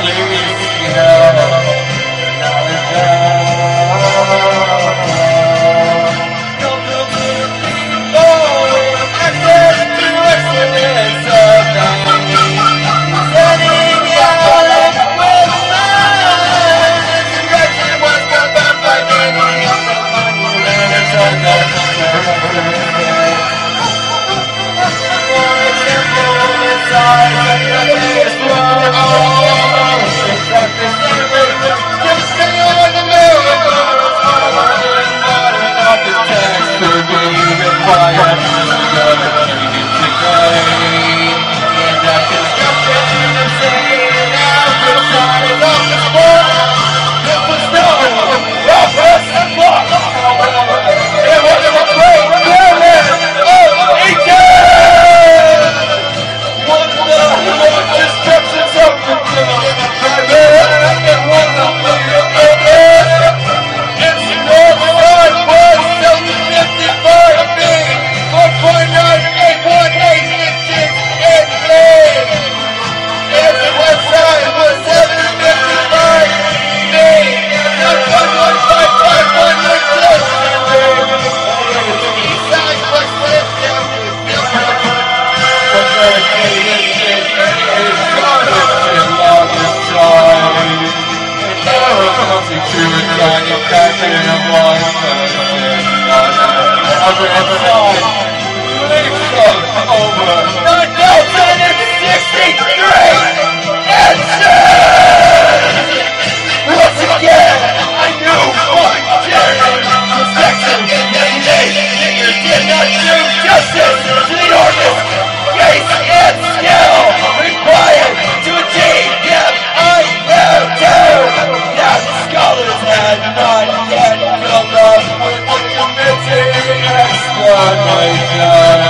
Hallelujah. To a tiny of Washington My God.